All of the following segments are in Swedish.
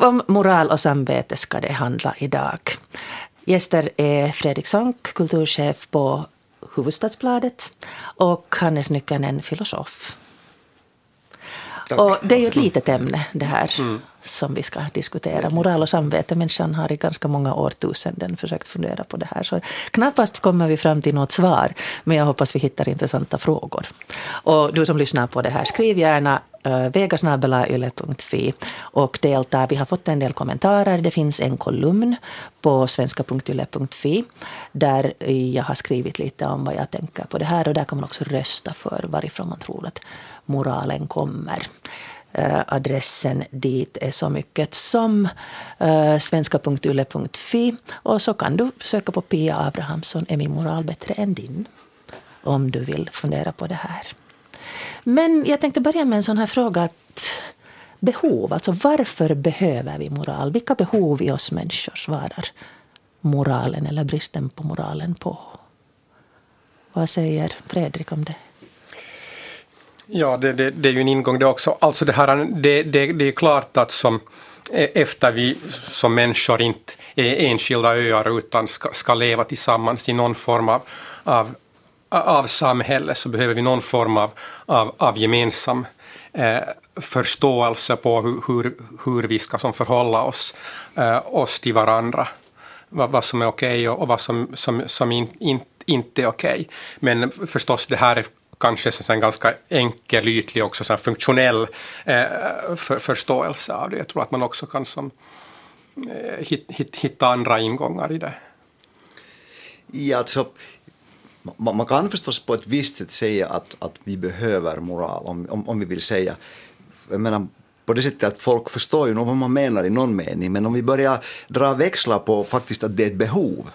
Om moral och samvete ska det handla idag. Gäster är Fredrik Sonck, kulturchef på Hufvudstadsbladet och Hannes Nyckanen, filosof. Tack. Och det är ju ett litet ämne det här mm som vi ska diskutera. Moral och samvete. Människan har i ganska många årtusenden försökt fundera på det här. Så knappast kommer vi fram till något svar. Men jag hoppas vi hittar intressanta frågor. Och du som lyssnar på det här, skriv gärna eh, vegasnabelayle.fi och delta. Vi har fått en del kommentarer. Det finns en kolumn på svenska.yle.fi där jag har skrivit lite om vad jag tänker på det här. Och där kan man också rösta för varifrån man tror att moralen kommer. Eh, adressen dit är så mycket som eh, uh, svenska.yle.fi. Och så kan du söka på Pia Abrahamsson, är min moral bättre än din? Om du vill fundera på det här. Men jag tänkte börja med en sån här fråga. att Behov, alltså varför behöver vi moral? Vilka behov i oss människor svarar moralen eller bristen på moralen på? Vad säger Fredrik om det? Ja, det, det, det, är ju en ingång det också. Alltså det, här, det, det, det är klart att som, eh, efter vi som människor inte är enskilda öar utan ska, ska leva tillsammans i någon form av, av, av samhälle så behöver vi någon form av, av, av gemensam eh, förståelse på hur, hur, hur, vi ska som förhålla oss, eh, oss till varandra. Vad, vad som är okej okay och, och, vad som, som, som in, in, inte är okej. Okay. Men förstås, det här är kanske så en ganska enkel, ytlig, också så funktionell eh, för, förståelse av det. Jag tror att man också kan som, eh, hit, hit, hitta andra ingångar i det. Ja, alltså, man, man kan förstås på ett visst sätt säga att, att vi behöver moral, om, om, om vi vill säga. Jag menar, på det sättet att folk förstår ju nog vad man menar i någon mening, men om vi börjar dra växlar på faktiskt att det är ett behov,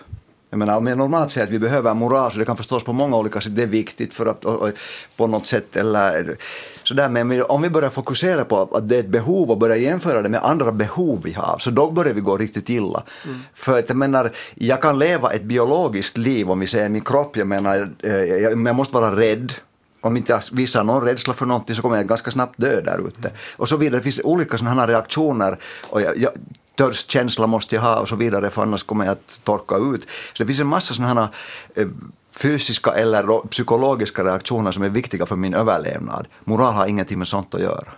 jag menar, om jag normalt säger att vi behöver moral, så det kan förstås på många olika sätt, det är viktigt för att och, och, på något sätt eller sådär, men om vi börjar fokusera på att det är ett behov och börjar jämföra det med andra behov vi har, så då börjar vi gå riktigt illa. Mm. För att jag menar, jag kan leva ett biologiskt liv om vi säger min kropp, jag menar, eh, jag, jag måste vara rädd, om inte jag visar någon rädsla för någonting så kommer jag ganska snabbt dö där ute. Och så vidare, det finns olika sådana reaktioner. Och jag, jag, törstkänsla måste jag ha och så vidare för annars kommer jag att torka ut. Så det finns en massa sådana eh, fysiska eller psykologiska reaktioner som är viktiga för min överlevnad. Moral har ingenting med sånt att göra.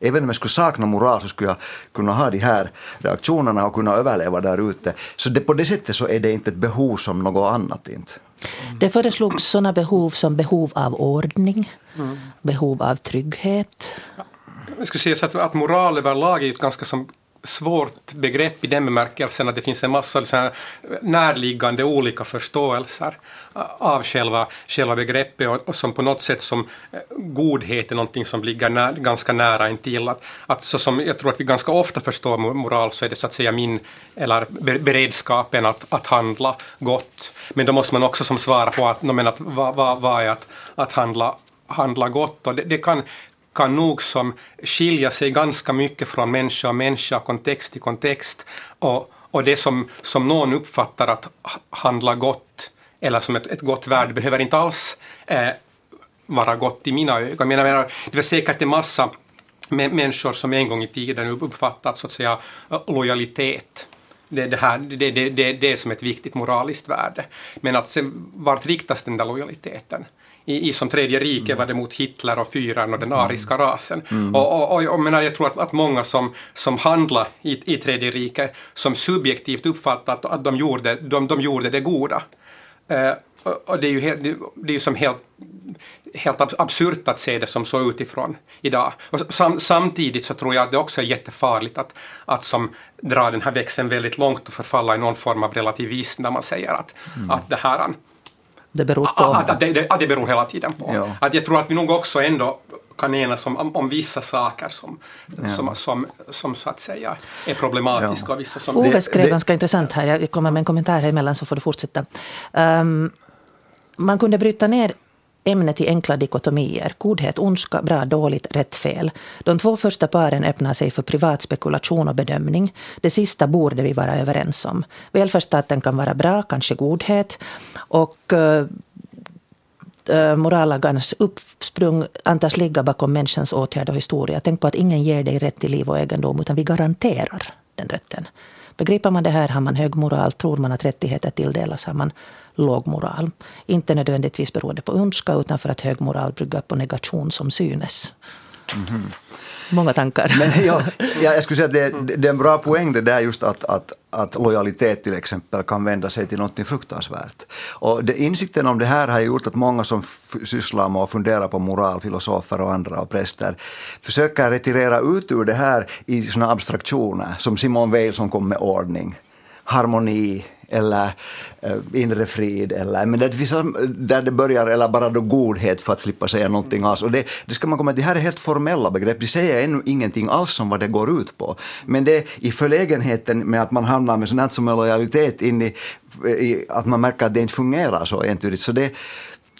Även om jag skulle sakna moral så skulle jag kunna ha de här reaktionerna och kunna överleva där ute. Så det, på det sättet så är det inte ett behov som något annat. Inte. Mm. Det föreslogs sådana behov som behov av ordning, mm. behov av trygghet. Jag skulle säga att, att moral överlag är ett ganska som svårt begrepp i den bemärkelsen att det finns en massa så närliggande olika förståelser av själva, själva begreppet och, och, som på något sätt som eh, godhet är någonting som ligger när, ganska nära intill. Att, att så som jag tror att vi ganska ofta förstår moral så är det så att säga min, eller beredskapen att, att handla gott. Men då måste man också som svara på att, men att vad, vad, vad är att, att handla handla gott. Och det, det, kan kan nog som skilja sig ganska mycket från människa och människa, kontext till kontext. Och, och det som, som någon uppfattar att handla gott eller som ett, ett gott värde behöver inte alls eh, vara gott i mina ögon. Jag menar, det är säkert en massa människor som en gång i tiden uppfattat så att säga lojalitet det, det, här, det, det, det, det är som ett viktigt moraliskt värde. Men att se, vart riktas den där lojaliteten? I, i som tredje rike mm. var det mot Hitler och fyran och den mm. ariska rasen. Mm. Och, och, och, och menar, jag tror att, att många som, som handlar i, i tredje rike som subjektivt uppfattat att de gjorde, de, de gjorde det goda. Uh, och det är ju, helt, det är ju som helt, helt absurt att se det som så utifrån idag. Och sam, samtidigt så tror jag att det också är jättefarligt att, att som dra den här växeln väldigt långt och förfalla i någon form av relativism där man säger att, mm. att det här det beror på? Att, att, det, det, att det beror hela tiden på. Ja. Att jag tror att vi nog också ändå kan enas om, om, om vissa saker som, ja. som, som, som, så att säga är problematiska. Ja. Vissa som Ove skrev ganska intressant här, jag kommer med en kommentar här emellan så får du fortsätta. Um, man kunde bryta ner ämnet i enkla dikotomier. Godhet, ondska, bra, dåligt, rätt, fel. De två första paren öppnar sig för privat spekulation och bedömning. Det sista borde vi vara överens om. Välfärdsstaten kan vara bra, kanske godhet. Och eh, eh, uh, morallagarnas uppsprung ligga bakom människans åtgärd och historia. Tänk på att ingen ger dig rätt till liv och egendom, utan vi garanterar den rätten. Begriper man det här har man hög moral. Tror man att rättigheter tilldelas har man låg moral. Inte nödvändigtvis beroende på ondska utan för att hög moral brygger på negation som synes. Mm -hmm. Många tankar. Men ja, jag skulle säga att det, det är en bra poäng det där just att, att, att lojalitet till exempel kan vända sig till något fruktansvärt. Och det, insikten om det här har gjort att många som sysslar med och funderar på moral, filosofer och andra och präster, försöker retirera ut ur det här i såna abstraktioner som Simon Weil som kom med ordning, harmoni, eller eh, inre frid, eller, men det finns där det börjar, eller bara då godhet för att slippa säga någonting alls. Och det, det ska man komma det här är helt formella begrepp, de säger ännu ingenting alls om vad det går ut på. Men det i förlägenheten med att man hamnar med sånt som är lojalitet in i, i, att man märker att det inte fungerar så entydigt. Så det,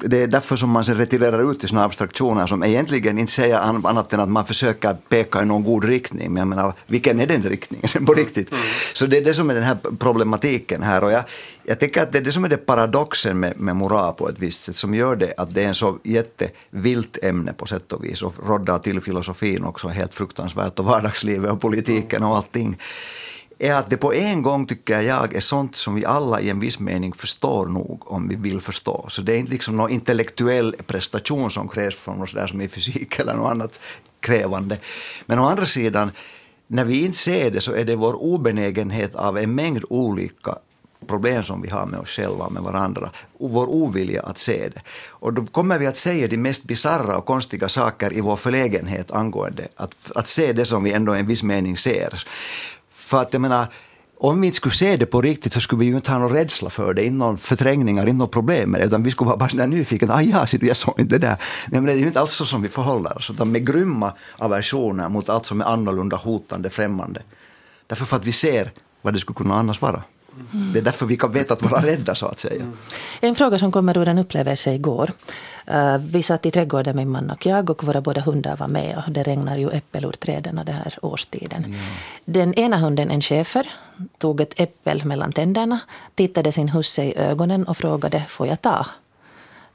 det är därför som man sen retirerar ut i sådana abstraktioner som egentligen inte säger annat än att man försöker peka i någon god riktning. Men jag menar, vilken är den riktningen sen på mm. riktigt? Mm. Så det är det som är den här problematiken här. Och jag, jag tänker att det är det som är det paradoxen med, med moral på ett visst sätt, som gör det att det är en så jättevilt ämne på sätt och vis, och roddar till filosofin också helt fruktansvärt, och vardagslivet och politiken och allting är att det på en gång, tycker jag, är sånt som vi alla i en viss mening förstår nog om vi vill förstå. Så det är inte liksom någon intellektuell prestation som krävs från oss där som i fysik eller något annat krävande. Men å andra sidan, när vi inte ser det så är det vår obenägenhet av en mängd olika problem som vi har med oss själva och med varandra, och vår ovilja att se det. Och då kommer vi att säga de mest bizarra och konstiga saker i vår förlägenhet angående att, att se det som vi ändå i en viss mening ser. För att jag menar, om vi inte skulle se det på riktigt så skulle vi ju inte ha någon rädsla för det, inte någon förträngningar, inte något problem med det, utan vi skulle vara bara sådär nyfikna. Ah, ja, ser du, jag såg inte det där. Men det är ju inte alls så som vi förhåller oss, utan med grymma aversioner mot allt som är annorlunda, hotande, främmande. Därför för att vi ser vad det skulle kunna annars vara. Mm. Det är därför vi kan veta att vara rädda, så att säga. Mm. En fråga som kommer ur en upplevelse igår. Uh, vi satt i trädgården, min man och jag, och våra båda hundar var med. Och det regnar ju äppel ur träden den här årstiden. Ja. Den ena hunden, en schäfer, tog ett äppel mellan tänderna, tittade sin husse i ögonen och frågade får jag ta?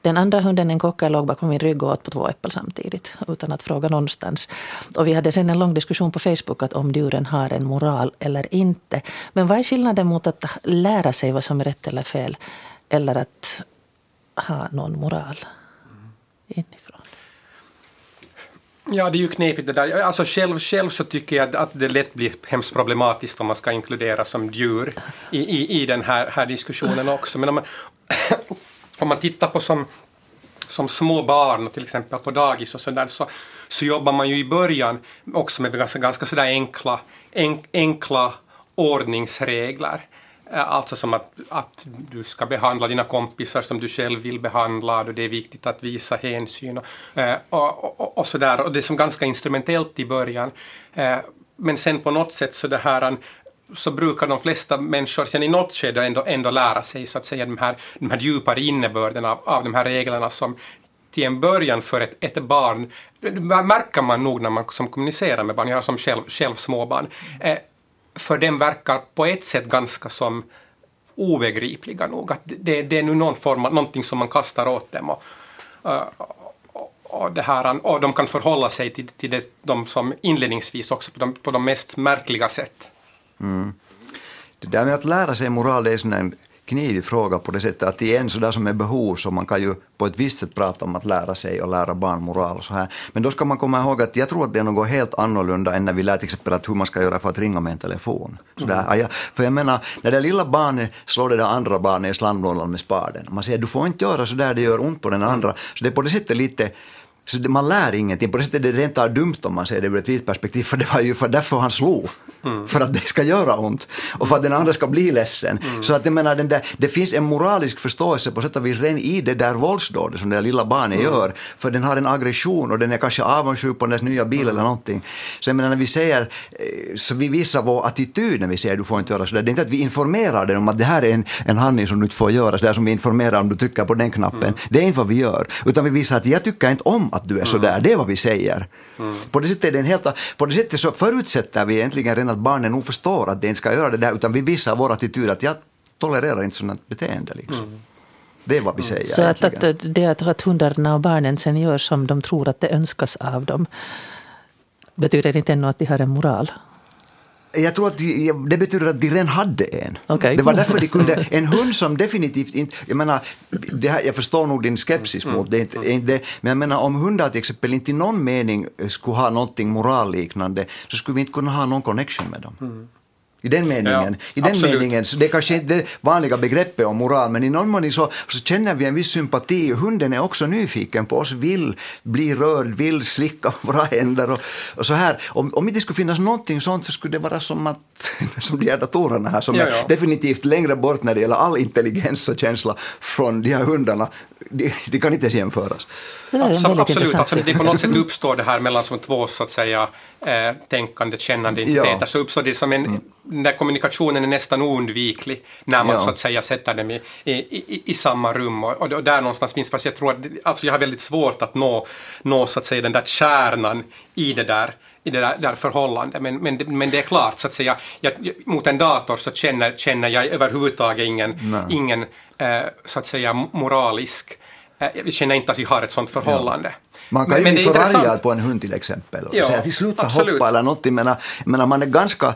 Den andra hunden, en kocker, låg bakom min rygg och åt på två äpplen samtidigt utan att fråga någonstans. Och vi hade sen en lång diskussion på Facebook att om djuren har en moral eller inte. Men vad är skillnaden mot att lära sig vad som är rätt eller fel eller att ha någon moral inifrån? Ja, det är ju knepigt det där. Alltså själv, själv så tycker jag att det lätt blir hemskt problematiskt om man ska inkludera som djur i, i, i den här, här diskussionen också. Men om man, om man tittar på som, som små barn, till exempel på dagis och sådär, så, så jobbar man ju i början också med ganska, ganska sådär enkla, en, enkla ordningsregler. Eh, alltså som att, att du ska behandla dina kompisar som du själv vill behandla och det är viktigt att visa hänsyn och, eh, och, och, och sådär. Och det är som ganska instrumentellt i början. Eh, men sen på något sätt så det här så brukar de flesta människor sen i något skede ändå, ändå lära sig så att säga de här, de här djupare innebörden av, av de här reglerna som till en början för ett, ett barn, det märker man nog när man som kommunicerar med barn, jag har som själv, själv småbarn, eh, för dem verkar på ett sätt ganska som obegripliga nog. Att det, det är nu någon form av, någonting som man kastar åt dem och, eh, och, och, det här, och de kan förhålla sig till, till det, de som inledningsvis också på de, på de mest märkliga sätt. Mm. Det där med att lära sig moral det är en knivig fråga på det sättet att det är en sådär som är behov så man kan ju på ett visst sätt prata om att lära sig och lära barn moral och så här. Men då ska man komma ihåg att jag tror att det är något helt annorlunda än när vi lär till exempel att hur man ska göra för att ringa med en telefon. Sådär. Mm. För jag menar, när det lilla barnet slår det där andra barnet i slandlådan med spaden, man säger du får inte göra så där, det gör ont på den andra. Så det är på det sättet lite så man lär ingenting. På det sättet är det rent av dumt om man ser det ur ett vitt perspektiv, för det var ju för därför han slog. Mm. För att det ska göra ont och för att den andra ska bli ledsen. Mm. Så att jag menar, den där, det finns en moralisk förståelse på sätt och vis redan i det där våldsdådet som det där lilla barnet mm. gör. För den har en aggression och den är kanske avundsjuk på den nya eller mm. någonting. Så jag menar, när vi säger, eh, så vi visar vår attityd när vi säger du får inte göra sådär. Det är inte att vi informerar den om att det här är en, en handling som du inte får göra, sådär som vi informerar om du trycker på den knappen. Mm. Det är inte vad vi gör. Utan vi visar att jag tycker inte om att du är sådär. Mm. Det är vad vi säger. Mm. På, det sättet är det en helt, på det sättet så förutsätter vi egentligen redan att barnen nog förstår att de inte ska göra det där, utan vi visar vår attityd att jag tolererar inte sådant beteende. Liksom. Mm. Det är vad vi säger. Så att, att, det att, att hundarna och barnen sen gör som de tror att det önskas av dem betyder inte ännu att de har en moral? Jag tror att de, det betyder att de redan hade en. Okej. Det var därför de kunde, en hund som definitivt inte, jag menar, här, jag förstår nog din skepsis mot det, inte, inte, men jag menar om hundar till exempel inte i någon mening skulle ha någonting moralliknande så skulle vi inte kunna ha någon connection med dem. I den meningen. Ja, I den absolut. meningen så det är kanske inte det vanliga begreppet om moral, men i någon mån så, så känner vi en viss sympati. Hunden är också nyfiken på oss, vill bli rörd, vill slicka våra händer och, och så här. Om, om inte skulle finnas någonting sånt så skulle det vara som att som de här datorerna här som Ja, är ja. definitivt längre bort när det gäller all intelligens och känsla från de här hundarna. De, de kan inte ens jämföras. Det Absolut, intressant alltså, det på något sätt uppstår det här mellan som två så att säga eh, tänkande, kännande entiteter, Ja. så uppstår det som en, den där kommunikationen är nästan oundviklig när man Ja. så att säga sätter dem i, i, i, i samma rum och, och där någonstans finns, fast jag tror att, det- alltså jag har väldigt svårt att nå, nå så att säga den där kärnan i det där i det där, där förhållandet. Men, men, det- men det är klart, så att säga, jag, jag- mot en dator så känner, känner jag överhuvudtaget ingen, ingen eh, så att säga moralisk Eh, Jag känner inte att vi har ett sånt förhållande. Man kan Men- ju bli förargad på en hund till exempel. Och Ja, säga till sluta absolut. hoppa eller någonting. Men, men man är ganska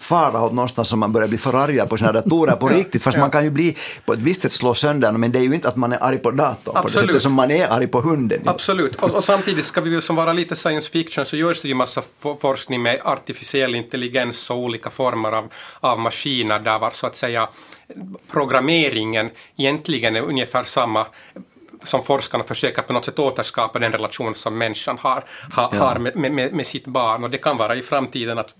fara åt någonstans som man börjar bli förargad på sina datorer på riktigt. Fast man kan ju bli på ett visst sätt slå sönder men det är ju inte att man är arg på datorn på det Absolut. sättet som man är arg på hunden. Absolut. Och, och samtidigt ska vi ju som vara lite science fiction så görs det ju massa for- forskning med artificiell intelligens och olika former av, av maskiner där var så att säga programmeringen egentligen är ungefär samma som forskarna försöker på något sätt återskapa den relation som människan har, ha, har med, med, med sitt barn. Och det kan vara i framtiden att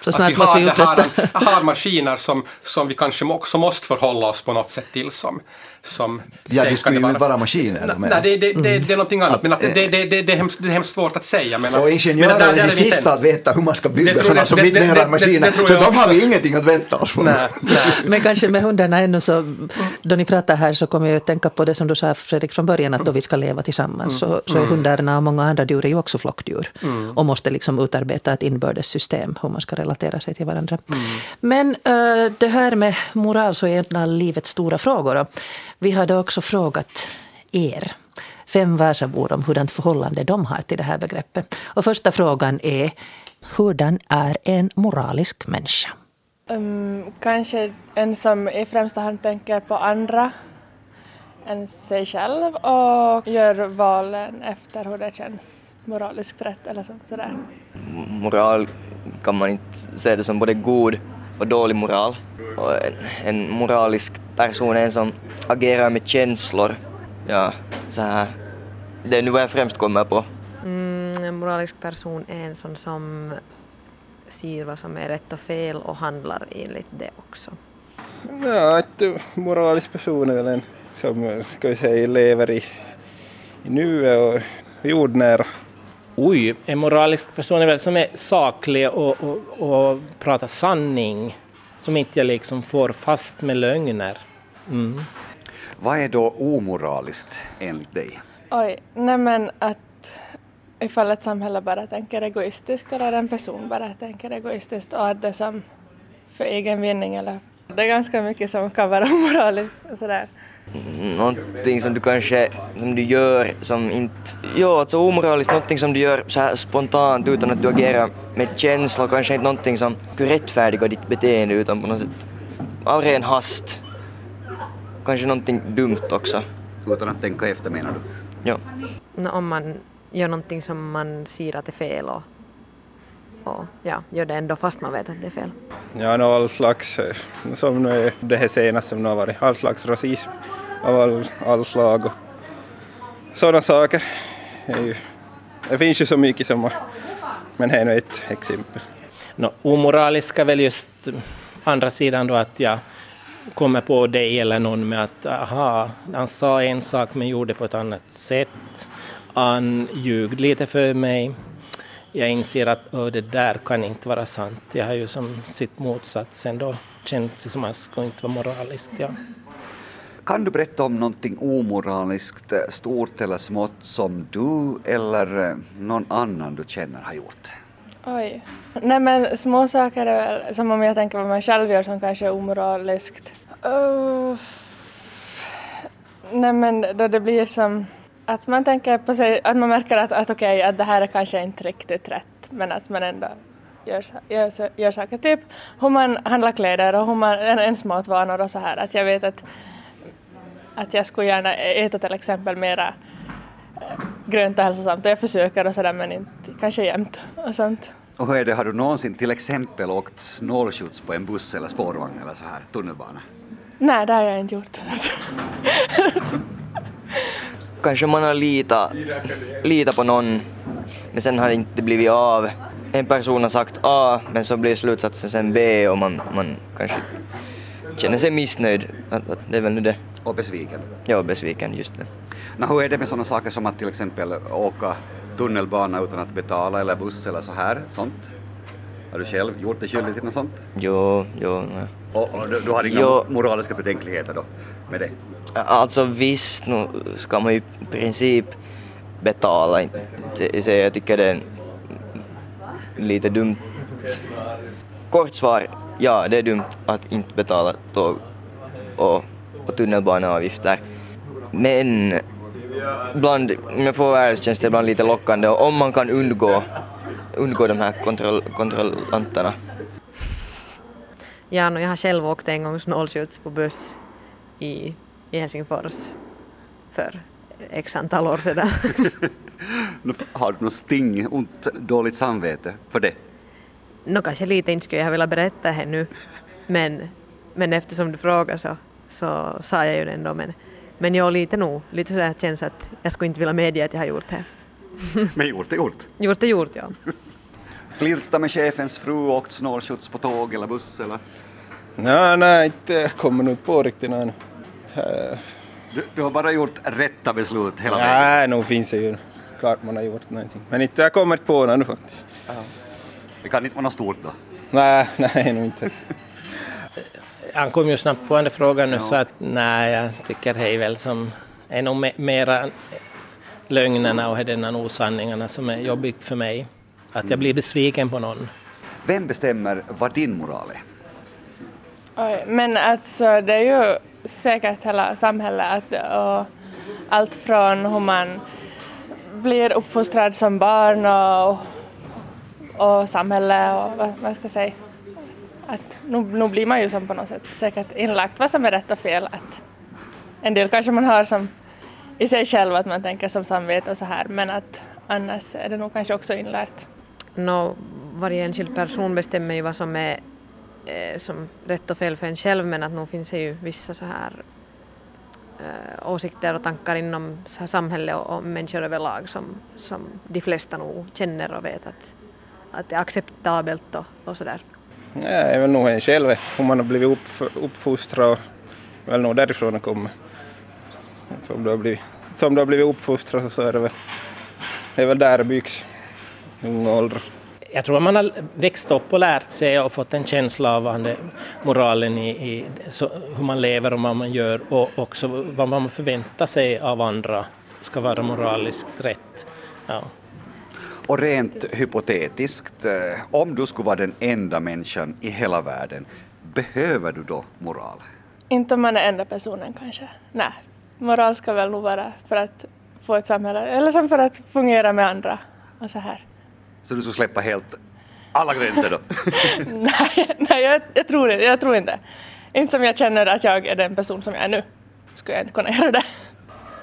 Så att snart vi har, vi det här, har maskiner som, som vi kanske också måste förhålla oss på något sätt till som, som Ja, det skulle ju inte vara maskiner. Nej, men- det, det, det, det är någonting annat, men att det, det, det, det, är hemskt, det är hemskt svårt att säga. Men, Och men ingenjörer där- är de sista att veta hur man ska Det bygga sådana som det- inte nära det- maskiner. Så de har vi ingenting att vänta oss från. Nej, nej. Men kanske med hundarna ännu så, då ni pratar här så kommer jag att tänka på det som du sa Fredrik från början att då vi ska leva tillsammans så, så är hundarna och många andra djur är ju också flockdjur och måste liksom utarbeta ett inbördes system hur man ska relatera sig till varandra. Men eh, det här med moral så är en av livets stora frågor vi hade också frågat er fem Vasabor om hurdant förhållande de har till det här begreppet. Och första frågan är hurdan är en moralisk människa? Um, kanske en som i främsta hand tänker på andra än sig själv och gör valen efter hur det känns moraliskt rätt eller så, sådär. moral kan man inte se det som både god och dålig moral. Och en, en moralisk person är en som agerar med känslor. Ja, så här. Det är nu vad jag främst kommer på. Mm, en moralisk person är en sån som ser vad som är rätt och fel och handlar enligt det också. Ja, ett moralisk person är väl en som ska vi säga, lever i, i nuet och jordnära. Oj, en moralisk person är väl som är saklig och, och, och pratar sanning. Som inte liksom får fast med lögner. Mm. Vad är då omoraliskt enligt dig? Oj, nej men att ifall ett samhälle bara tänker egoistiskt eller en person bara tänker egoistiskt och att det som för egen vinning eller det är ganska mycket som kan vara moraliskt och sådär. Någonting som du kanske, som du gör som inte, ja alltså omoraliskt, någonting som du gör så här spontant utan att du agerar med känslor, kanske inte någonting som skulle rättfärdiga ditt beteende utan på något sätt av ren hast. Kanske någonting dumt också. Utan att tänka efter menar du? Ja. Nå, Om man gör någonting som man ser att det är fel och, och ja, gör det ändå fast man vet att det är fel. Ja, no, all slags, eh, som nu det här senaste som nu har varit, all slags rasism av all, all slag och sådana saker. Det, är ju, det finns ju så mycket som, men här är nu ett exempel. Nå, omoraliska väl just andra sidan då att jag kommer på dig eller någon med att aha, han sa en sak men gjorde på ett annat sätt. Han ljug lite för mig. Jag inser att "Åh, det där kan inte vara sant. Jag har ju som sitt motsatsen då känt sig som att det ska inte vara moraliskt. Ja. Kan du berätta om någonting omoraliskt, eh, stort eller smått, som du eller eh, någon annan du känner har gjort? Oj. Nej men små saker är väl som om jag tänker vad man själv gör som kanske är omoraliskt. Uh, nej men då det blir som att man tänker på sig, att man märker att, att okej, att det här är kanske inte riktigt rätt men att man ändå gör, gör, gör saker. Typ hur man handlar kläder och hur man, ens matvanor och så här. Att jag vet att, att jag skulle gärna äta till exempel mera eh, grönt och hälsosamt och jag försöker och sådär men inte kanske jämt och sånt. Och hur är det, har du någonsin till exempel åkt snålskjuts på en buss eller spårvagn eller så här, tunnelbana? Nej, det har jag inte gjort. Kanske man har litat, litat på någon, men sen har det inte blivit av. En person har sagt A, men så blir slutsatsen sen B och man, man kanske känner sig missnöjd. Att, att det är väl nu det. Och besviken? Ja, besviken, just det. Nå, hur är det med sådana saker som att till exempel åka tunnelbana utan att betala eller buss eller så här, sånt? Har du själv gjort dig skyldig till något sånt? Jo, jo. Ja. Och, och du, du har inga Jo. moraliska betänkligheter då med det? Alltså visst, nu ska man ju i princip betala. Så jag tycker det är lite dumt. Kort svar, ja det är dumt att inte betala tåg och, och tunnelbaneavgifter. Men ibland, om jag får vara känns det ibland lite lockande och om man kan undgå, undgå de här kontroll, kontrollanterna. Ja, no, jag har själv åkt en gång snålskjuts på buss i, i Helsingfors för x antal år sedan. Nu Har du något sting, ont, dåligt samvete för det? Nå kanske lite inte skulle jag velat berätta det nu men, men eftersom du frågar så, så sa jag ju det ändå men, men jag lite nog, lite sådär känns att jag skulle inte vilja medge att jag har gjort det. Men gjort är gjort. Gjort är gjort ja. Flirta med chefens fru, åkt snålskjuts på tåg eller buss eller? Nej, nej, inte kommer nog på riktigt ännu. Du, du har bara gjort rätta beslut hela vägen? Nej, nog finns det ju. Klart man har gjort någonting. Men inte jag kommer på ännu faktiskt. Det kan inte vara något stort då? Nej, nej, nog inte. Han kom ju snabbt på den frågan nu så att nej, jag tycker det är väl som är nog me- mera lögnerna och denna osanningarna som är jobbigt för mig. Att jag blir besviken på någon. Vem bestämmer vad din moral är? Oj, men alltså det är ju säkert hela samhället att, och allt från hur man blir uppfostrad som barn och, och samhälle och vad, vad ska jag säga. Att nu, nu blir man ju som på något sätt säkert inlagt vad som är rätt och fel. Att en del kanske man har som i sig själv att man tänker som samvete och så här men att annars är det nog kanske också inlärt. No, varje enskild person bestämmer ju vad som är eh, som rätt och fel för en själv men att nog finns det ju vissa så här eh, åsikter och tankar inom samhället och, och människor överlag som, som de flesta nog känner och vet att, att det är acceptabelt och, och sådär. Ja, det är väl nog en själv, hur man har blivit upp, uppfostrad och väl nog därifrån det kommer. Som du har blivit, som du har blivit uppfostrad så är det väl, det är väl där det byggs i unga åldrar. Jag tror att man har växt upp och lärt sig och fått en känsla av det- moralen i, i så, hur man lever och vad man gör och också vad man förväntar sig av andra ska vara moraliskt rätt. Ja. Och rent hypotetiskt, eh, om du skulle vara den enda människan i hela världen, behöver du då moral? Inte om man är enda personen kanske. Nej, moral ska väl nog vara för att få ett samhälle, eller som för att fungera med andra och så här. Så du skulle släppa helt alla gränser då? nej, nej jag, jag, tror, inte- jag tror inte. Inte som jag känner att jag är den person som jag är nu. Skulle jag inte kunna göra det.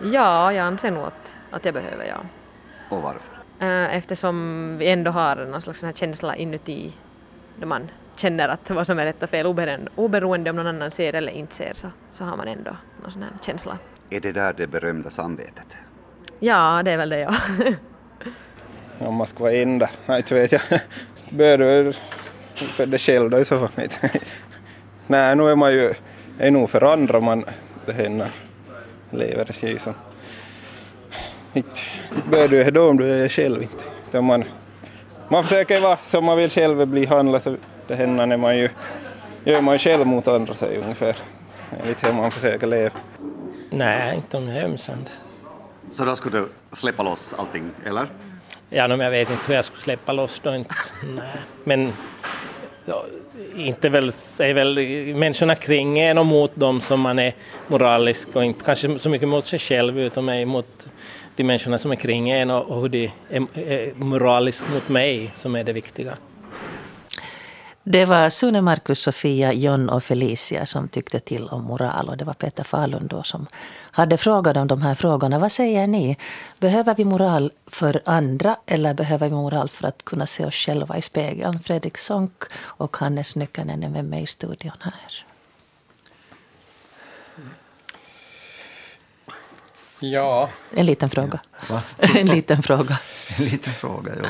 Ja, jag anser nog att, att jag behöver ja. Och varför? Eh, Eftersom vi ändå har någon slags här känsla inuti då man känner att vad som är rätt och fel oberoende, oberoende om någon annan ser eller inte ser så, så har man ändå någon sån här känsla. Är det där det berömda samvetet? Ja, det är väl det ja. Om man ska vara enda, nej inte vet jag. Bör du för dig själv då i så fall. Nej, nu är man ju, är nog för andra om man det händer lever sig som. Inte bör du då om du är själv inte. Utan man, man försöker vara som man vill själv bli handlad så det händer när man ju gör man ju själv mot andra sig ungefär. Lite hur man försöker leva. Nej, inte om det är ömsande. Så då skulle du släppa loss allting, eller? Ja, men jag vet inte hur jag skulle släppa loss då inte. Nej. Men ja, inte väl, är väl människorna kring en och mot dem som man är moralisk och inte kanske så mycket mot sig själv utan mig mot de människorna som är kring en och, och hur de är, är moralisk mot mig som är det viktiga. Det var Sune, Markus, Sofia, John och Felicia som tyckte till om moral. Och det var Peter Falun då som hade frågat om de här frågorna. Vad säger ni? Behöver vi moral för andra eller behöver vi moral för att kunna se oss själva i spegeln? Fredrik Sonck och Hannes Nykänen är med mig i studion här. Ja. En liten fråga. en liten fråga. en liten fråga, ja.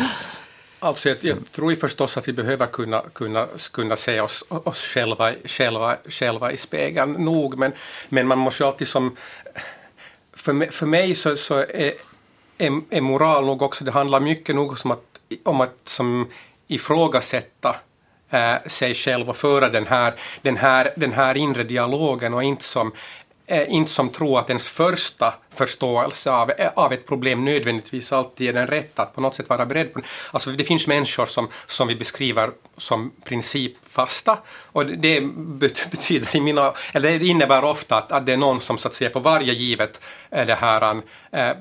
Alltså jag, jag tror förstås att vi behöver kunna, kunna, kunna se oss, oss själva, själva, själva i spegeln nog, men, men man måste ju alltid som... För mig, för mig så, så är, är, är, moral nog också, det handlar mycket nog om att, om att som ifrågasätta äh, sig själv och föra den här, den, här, den här inre dialogen och inte som eh, inte som tror att ens första förståelse av, av ett problem nödvändigtvis alltid är den rätta, att på något sätt vara beredd på det. Alltså det finns människor som, som vi beskriver som principfasta och det betyder i mina, eller det innebär ofta att, att det är någon som så att säga på varje givet eh, det här eh,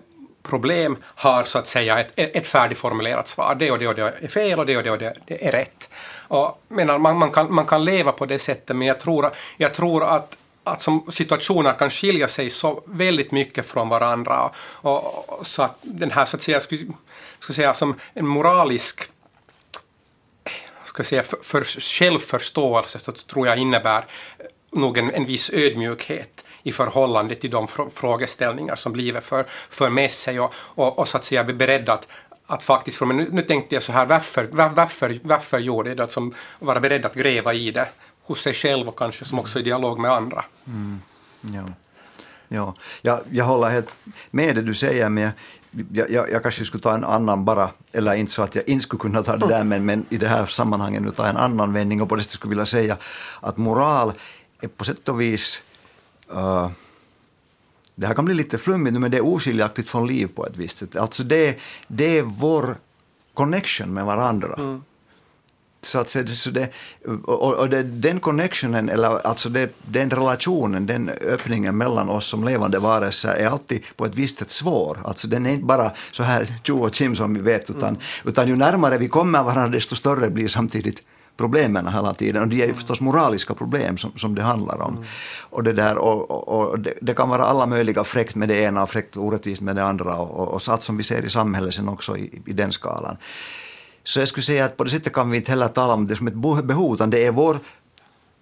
problem har så att säga ett, ett färdigformulerat svar. Det och det och det är fel och det och det och det är rätt. Och, menar, man, man, kan, man kan leva på det sättet men jag tror, jag tror att att som situationer kan skilja sig så väldigt mycket från varandra. Och, och så att den här, så att säga, skulle, ska säga som en moralisk ska säga, för, för självförståelse så tror jag innebär nog en, en viss ödmjukhet i förhållande till de frågeställningar som livet för, för med sig och, och, och så att säga bli beredd att, att faktiskt, men nu, nu tänkte jag så här, varför, varför, varför gjorde jag det? Att som vara beredd att gräva i det hos sig själv och kanske som också i dialog med andra. Mm. Ja. Ja, jag, jag håller helt med det du säger, men jag, jag, jag, kanske skulle ta en annan bara, eller inte så att jag inte skulle kunna ta det där, men, men i det här sammanhanget nu ta en annan vändning och på det sättet skulle vilja säga att moral är på sätt och vis uh, det här kan bli lite flummigt nu, men det är oskiljaktigt från liv på ett visst sätt. Alltså det, det är vår connection med varandra. Mm så att säga, så det, och, och det, den connectionen, eller alltså det, den relationen, den öppningen mellan oss som levande varelser är alltid på ett visst sätt svår. Alltså den är inte bara så här tjo och chim som vi vet, utan, mm. utan ju närmare vi kommer varandra desto större blir samtidigt problemen hela tiden. Och det är ju förstås moraliska problem som, som det handlar om. Mm. Och, det, där, och, och, och det, det, kan vara alla möjliga fräckt med det ena och fräckt orättvist med det andra och, och, och satt som vi ser i samhället sen också i, i den skalan. Så jag skulle säga att på det sättet kan vi inte heller tala om det som ett behov, utan det är vår,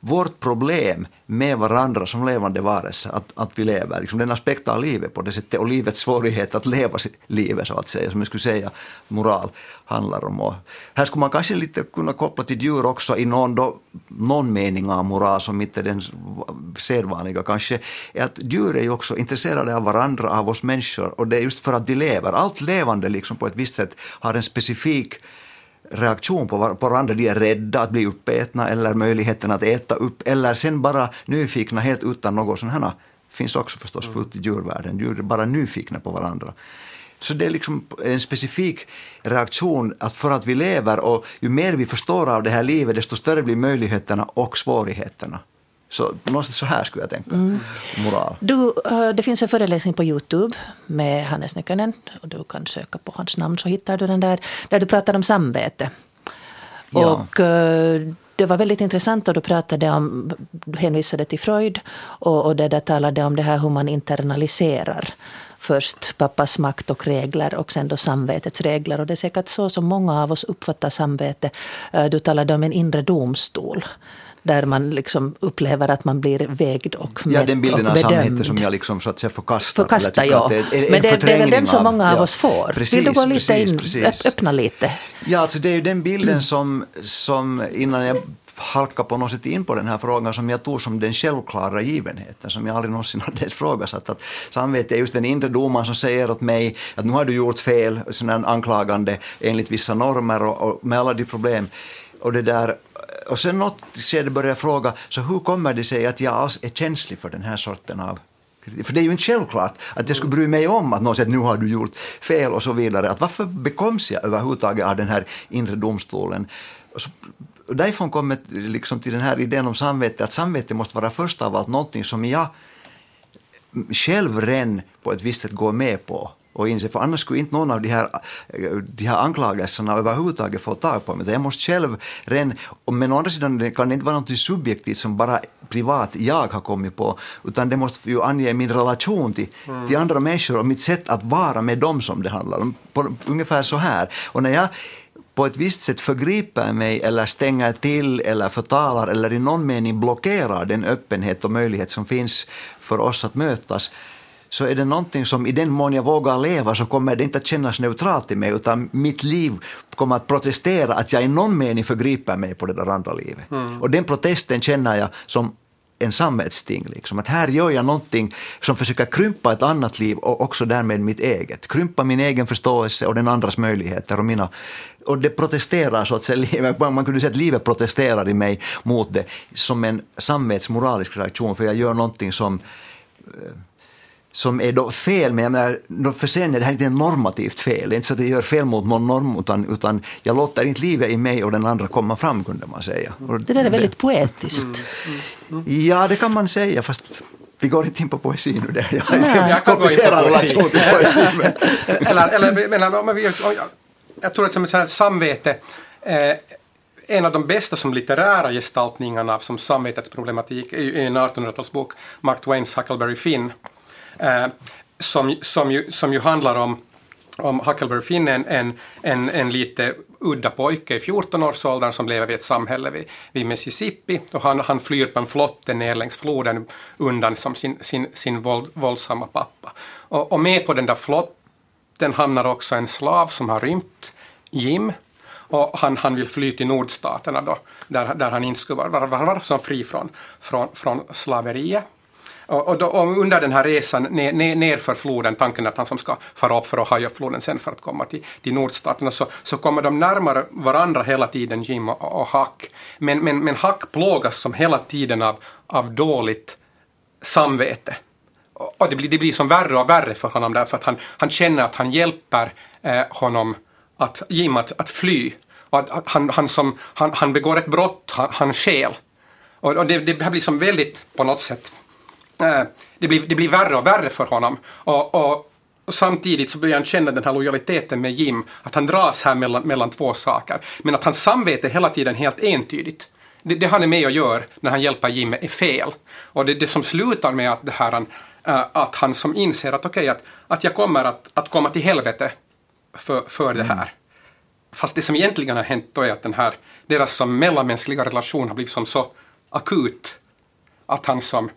vårt problem med varandra som levande varelser, att, att vi lever. Liksom den aspekten av livet på det sättet och livets svårighet att leva livet, så att säga, som jag skulle säga moral handlar om. Och här skulle man kanske lite kunna koppla till djur också i någon, då, någon mening av moral som inte är den sedvanliga kanske, är att djur är ju också intresserade av varandra, av oss människor, och det är just för att de lever. Allt levande liksom på ett visst sätt har en specifik reaktion på, på varandra. De är rädda att bli uppätna eller möjligheten att äta upp eller sen bara nyfikna helt utan något sånt här finns också förstås fullt i djurvärlden. Djur är bara nyfikna på varandra. Så det är liksom en specifik reaktion att för att vi lever och ju mer vi förstår av det här livet desto större blir möjligheterna och svårigheterna. Så någonstans så här skulle jag tänka. Mm. Moral. Du, eh, det finns en föreläsning på Youtube med Hannes Nykänen. Och du kan söka på hans namn så hittar du den där. Där du pratar om samvete. Ja. Och eh, det var väldigt intressant och du pratade om, du hänvisade till Freud och, och det där talade om det här hur man internaliserar först pappas makt och regler och sen då samvetets regler. Och det är säkert så som många av oss uppfattar samvete. Eh, du talade om en inre domstol där man liksom upplever att man blir vägd och med, Ja, den bilden av samhete som jag liksom så att säga förkastar. Förkastar, ja. Det är, Men det, det är den som många av, ja, oss får. Precis, Vill du gå lite precis, in, precis. öppna lite? Ja, alltså det är ju den bilden som, som innan jag halka på något sätt in på den här frågan som jag tog som den självklara givenheten, som jag aldrig någonsin hade ifrågasatt. Att samvete är just den inre domaren som säger åt mig att nu har du gjort fel, sån anklagande enligt vissa normer och, och med alla de problem. Och det där och sen något skede började jag fråga, så hur kommer det sig att jag alls är känslig för den här sorten av för det är ju inte självklart att jag skulle bry mig om att någon säger att nu har du gjort fel och så vidare. Att varför bekoms jag överhuvudtaget av den här inre domstolen? Och så, och därifrån kommer liksom till den här idén om samvete, att samvete måste vara först av allt någonting som jag själv redan på ett visst sätt går med på och inse, för annars skulle inte någon av de här, de här anklagelserna överhuvudtaget få tag på mig. Jag måste själv ren, men å andra sidan kan det inte vara något subjektivt som bara privat jag har kommit på, utan det måste ju ange min relation till, mm. till andra människor och mitt sätt att vara med dem som det handlar om. På, ungefär så här. Och när jag på ett visst sätt förgriper mig eller stänger till eller förtalar eller i någon mening blockerar den öppenhet och möjlighet som finns för oss att mötas, så är det någonting som i den mån jag vågar leva så kommer det inte att kännas neutralt i mig utan mitt liv kommer att protestera att jag i någon mening förgriper mig på det där andra livet. Mm. Och den protesten känner jag som en samvetsting. Liksom. Att här gör jag någonting som försöker krympa ett annat liv och också därmed mitt eget. Krympa min egen förståelse och den andras möjligheter och mina och det protesterar så att säga, man kunde säga att livet protesterar i mig mot det som en samvetsmoralisk reaktion för jag gör någonting som eh, som är då fel, men jag menar, för sen är det här inte normativt fel. Det är inte så att jag gör fel mot någon norm, utan, utan jag låter inte livet i mig och den andra komma fram, kunde man säga. Och det där är väldigt poetiskt. Mm, mm, mm. Ja, det kan man säga, fast vi går inte in på poesi nu. Där. Jag, Nej, jag komplicerar relation till poesi. Men. eller, eller om vi, jag tror att som ett samvete eh, en av de bästa som litterära gestaltningarna av som samvetets problematik är en 1800-talsbok, Mark Twains Huckleberry Finn, Eh, som, som, ju, som ju handlar om om Huckleberry Finn, en, en, en, en lite udda pojke i 14-årsåldern som lever i ett samhälle vid, vid Mississippi och han, han flyr på en flotte ner längs floden undan som sin, sin, sin våld, våldsamma pappa. Och, och med på den där flotten hamnar också en slav som har rymt, Jim, och han, han vill fly till nordstaterna då, där, där han inte skulle vara, vara, vara så fri från, från, från slaveriet. Och, och, då, och, under den här resan ner, ner, nerför floden, tanken att han som ska fara upp för Ohio-floden sen för att komma till, till nordstaterna, så, så kommer de närmare varandra hela tiden, Jim och, och Hack. Men, men, men Hack plågas som hela tiden av, av dåligt samvete. Och det blir, det blir som värre och värre för honom därför att han, han känner att han hjälper eh, honom att Jim att, att fly. Och att, han, han, som, han, han begår ett brott, han, han skäl. Och, och det, det blir som väldigt, på något sätt, Eh, det, blir, det blir värre och värre för honom. Och, och, och samtidigt så börjar han känna den här lojaliteten med Jim, att han dras här mellan, mellan två saker. Men att hans samvete hela tiden helt entydigt. Det, det han är med och gör när han hjälper Jim är fel. Och det, det som slutar med att, det här, äh, att han som inser att okej, okay, att, att jag kommer att, att komma till helvete för, för det här. Fast det som egentligen har hänt då är att den här, deras som mellanmänskliga relation har blivit som så akut att han som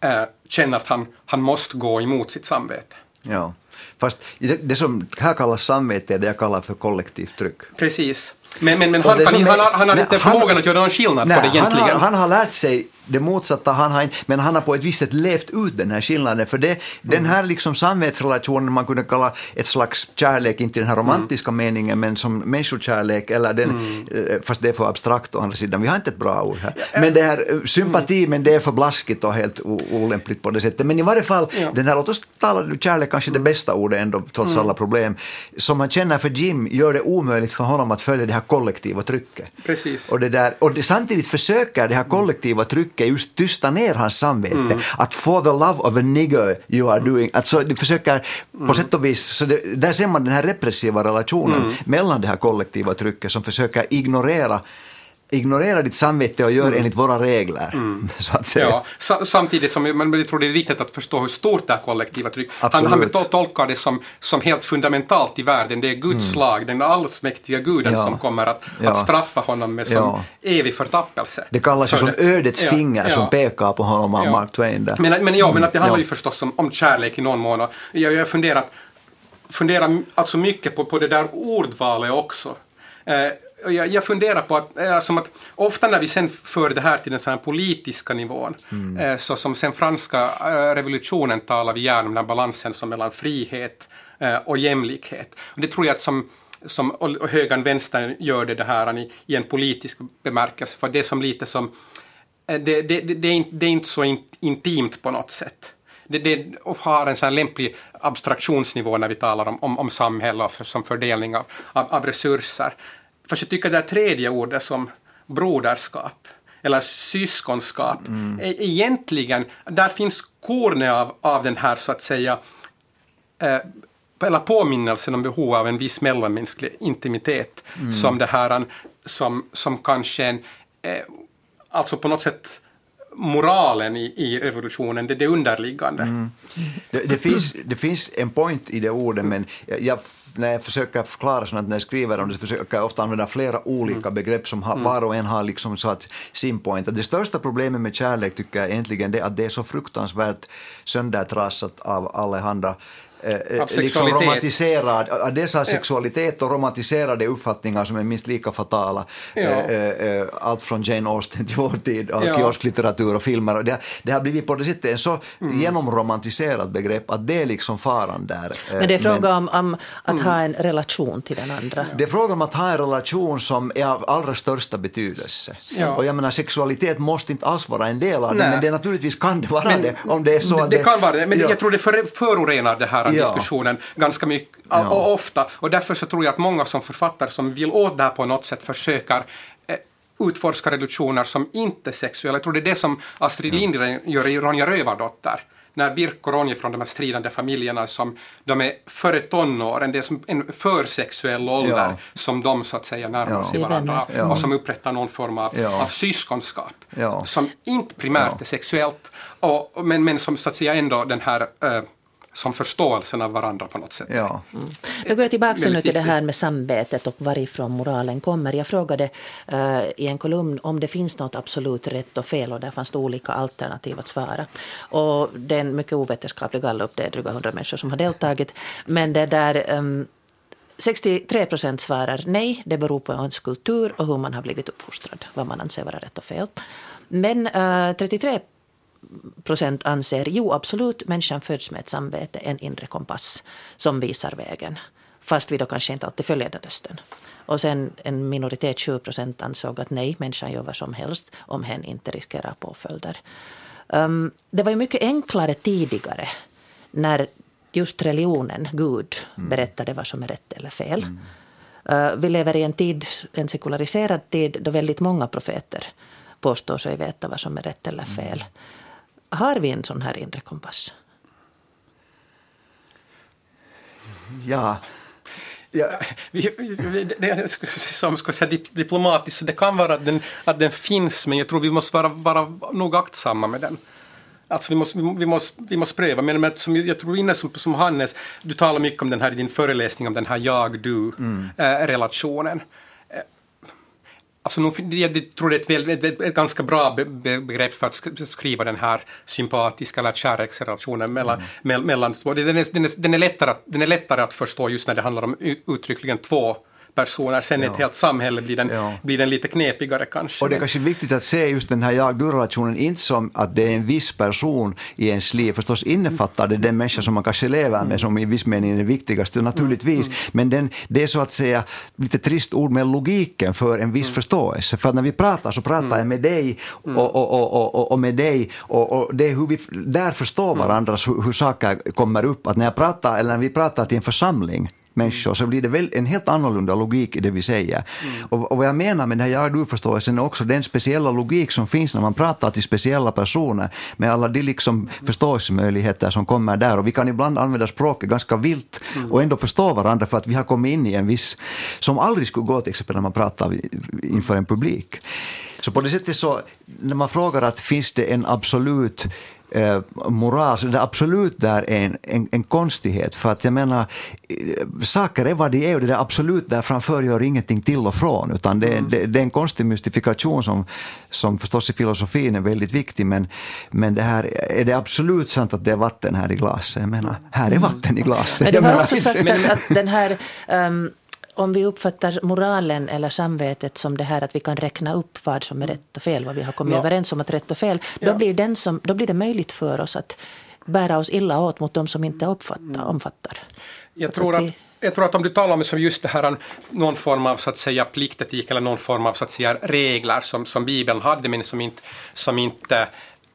äh, känner att han, han måste gå emot sitt samvete. Ja, fast det, det som här kallas samvete är det jag kallar för kollektivt tryck. Precis. Men, men, men han, kan, han, han, har, han har inte förmågan att göra någon skillnad nej, på det egentligen. Han har, han har lärt sig det motsatta, han har, men han har på ett visst sätt levt ut den här skillnaden. För det, mm. den här liksom samvetsrelationen man kunde kalla ett slags kärlek, inte den här romantiska mm. meningen, men som människokärlek, eller den, mm. Fast det är för abstrakt å andra sidan, vi har inte ett bra ord här. Ja. Men det här eh, sympati, men det är för blaskigt och helt olämpligt på det sättet. Men i varje fall, ja. den här, låt oss tala kärlek, kanske det bästa ordet ändå, trots mm. alla problem, som man känner för Jim gör det omöjligt för honom att följa det här kollektiva trycket. Precis. Och, det där, och det, samtidigt försöker det här kollektiva trycket försöker just tysta ner hans samvete. Mm. Att for the love of a nigger you are doing. Alltså de försöker mm. på sätt och vis, så det, där ser man den här repressiva relationen mm. mellan det här kollektiva trycket som försöker ignorera ignorera ditt samvete och gör mm. enligt våra regler. Mm. Så att säga. Ja, samtidigt som men jag tror det är viktigt att förstå hur stort det här kollektiva tryck Han, han tolkar det som, som helt fundamentalt i världen. Det är Guds mm. lag, den allsmäktiga guden ja. som kommer att, ja. att straffa honom med som ja. evig förtappelse. Det kallas ju som ödets finger som pekar på honom av Mark Twain. Där. Men, men, ja, men att det handlar ju förstås om, om kärlek i någon mån. Jag har funderat, funderat alltså mycket på, på det där ordvalet också. Eh, jag, jag funderar på att, eh, som att ofta när vi sen för det här till den så här politiska nivån, mm. Eh, så som sen franska eh, revolutionen talar vi gärna om den balansen som mellan frihet och jämlikhet. Och det tror jag att som som, och högern vänstern gör det, det här i, i en politisk bemärkelse, för det är som lite som, det, det, det, det är, inte, det är inte så in, intimt på något sätt. Det, det har en sån lämplig abstraktionsnivå när vi talar om, om, om samhälle och för, som fördelning av, av, av resurser. Fast jag tycker det här tredje ordet som broderskap eller syskonskap, mm. är egentligen, där finns kornet av, av den här så att säga eh, eller påminnelsen om behov av en viss mellanmänsklig intimitet som det här som, som kanske en, eh, alltså på något sätt moralen i, i revolutionen, det det underliggande. Det, det, finns, det finns en point i det ordet, men jag, när jag försöker förklara sånt, när jag skriver om det, så försöker jag ofta använda flera olika begrepp som har, var och en har liksom satt sin point. Det största problemet med kärlek tycker jag egentligen är att det är så fruktansvärt söndertrasat av allehanda eh, Av liksom romantiserad, dessa sexualitet och romantiserade uppfattningar som är minst lika fatala. Ja. Eh, eh, allt från Jane Austen till vår tid, och Ja. kiosklitteratur och filmer. Och det, det har blivit på det sättet en så Mm. genomromantiserat begrepp att det är liksom faran där. Eh, Men det är fråga om, om att Mm. ha en relation till den andra. det är fråga om att ha en relation som är av allra största betydelse. Ja. Och jag menar, sexualitet måste inte alls vara en del av det, Nej. men det naturligtvis kan det vara Men det om det är så det, att det kan vara det, men Ja. jag tror det för, förorenar det här Ja. diskussionen ganska mycket Ja. och ofta. Och därför så tror jag att många som författare som vill åt det här på något sätt försöker eh, utforska reduktioner som inte är sexuella. Jag tror det är det som Astrid Lindgren gör i Ronja Rövardotter. När Birk och Ronja från de här stridande familjerna som de är före tonåren, det är som en försexuell ålder Ja. som de så att säga närmar Ja. sig varandra. Ja. och som upprättar någon form av, Ja. av syskonskap Ja. som inte primärt Ja. är sexuellt, och, men, men som så att säga ändå den här eh, som förståelsen av varandra på något sätt. Ja. Då går jag tillbaka nu till det här med samvetet och varifrån moralen kommer. Jag frågade eh, i en kolumn om det finns något absolut rätt och fel och där fanns det olika alternativ att svara. Och det är en mycket ovetenskaplig gallup, det är dryga hundra människor som har deltagit. Men det där ehm, 63 procent svarar nej, det beror på ens kultur och hur man har blivit uppfostrad, vad man anser vara rätt och fel. Men eh, 33 procent anser jo absolut, människan föds med ett samvete, en inre kompass som visar vägen. Fast vi då kanske inte alltid följer den rösten. Och sen en minoritet, 20 procent, ansåg att nej, människan gör vad som helst om hen inte riskerar påföljder. Um, det var ju mycket enklare tidigare när just religionen, Gud, berättade vad som är rätt eller fel. Uh, vi lever i en tid, en sekulariserad tid, då väldigt många profeter påstår sig veta vad som är rätt eller fel. Har vi en sån här inre kompass? ja. ja. Vi, vi, det är som ska säga dip- diplomatiskt, så det kan vara att den, att den finns, men jag tror vi måste vara, vara nog aktsamma med den. Alltså vi måste, vi, måste, vi måste pröva, men, men som, jag tror inne som, som Hannes, du talar mycket om den här i din föreläsning om den här jag-du-relationen. Alltså, jag tror det är ett, ett, ett, ganska bra be, be, begrepp för att sk- skriva den här sympatiska eller kärleksrelationen mellan, mell, mellan. Den är, den, är, den, är lättare att, den är lättare att förstå just när det handlar om uttryckligen två personer. Sen i ett helt samhälle blir den, Ja. blir den lite knepigare kanske. Och det är kanske viktigt att se just den här jag-du-relationen inte som att det är en viss person i ens liv. Förstås innefattar det den människa som man kanske lever med som i viss mening är den viktigaste naturligtvis. Men den, det är så att säga lite trist ord med logiken för en viss förståelse. För att när vi pratar så pratar jag med dig och, och, och, och, och, och med dig och, och det är hur vi där förstår varandra hur, hur saker kommer upp. Att när jag pratar eller när vi pratar till en församling människor så blir det väl en helt annorlunda logik i det vi säger. Och, och vad jag menar med den här jag-du-förståelsen är också den speciella logik som finns när man pratar till speciella personer med alla de liksom förståelsemöjligheter som kommer där. Och vi kan ibland använda språket ganska vilt och ändå förstå varandra för att vi har kommit in i en viss, som aldrig skulle gå till exempel när man pratar inför en publik. Så på det sättet så, när man frågar att finns det en absolut eh, moral, så det absolut där är en, en, en konstighet. För att jag menar, eh, saker är vad de är och det där absolut där framför gör ingenting till och från. Utan det, det, det är en konstig mystifikation som, som förstås i filosofin är väldigt viktig. Men, men det här, är det absolut sant att det är vatten här i glaset? Jag menar, här är vatten i glaset. Men har menar, också sagt att, att den här, um, om vi uppfattar moralen eller samvetet som det här att vi kan räkna upp vad som är rätt och fel, vad vi har kommit Ja. överens om att rätt och fel, då, Ja. blir den som, då blir det möjligt för oss att bära oss illa åt mot de som inte uppfattar, omfattar. Jag Alltså tror, att jag tror att om du talar om just det här, någon form av så att säga pliktetik eller någon form av så att säga regler som, som Bibeln hade men som inte, som inte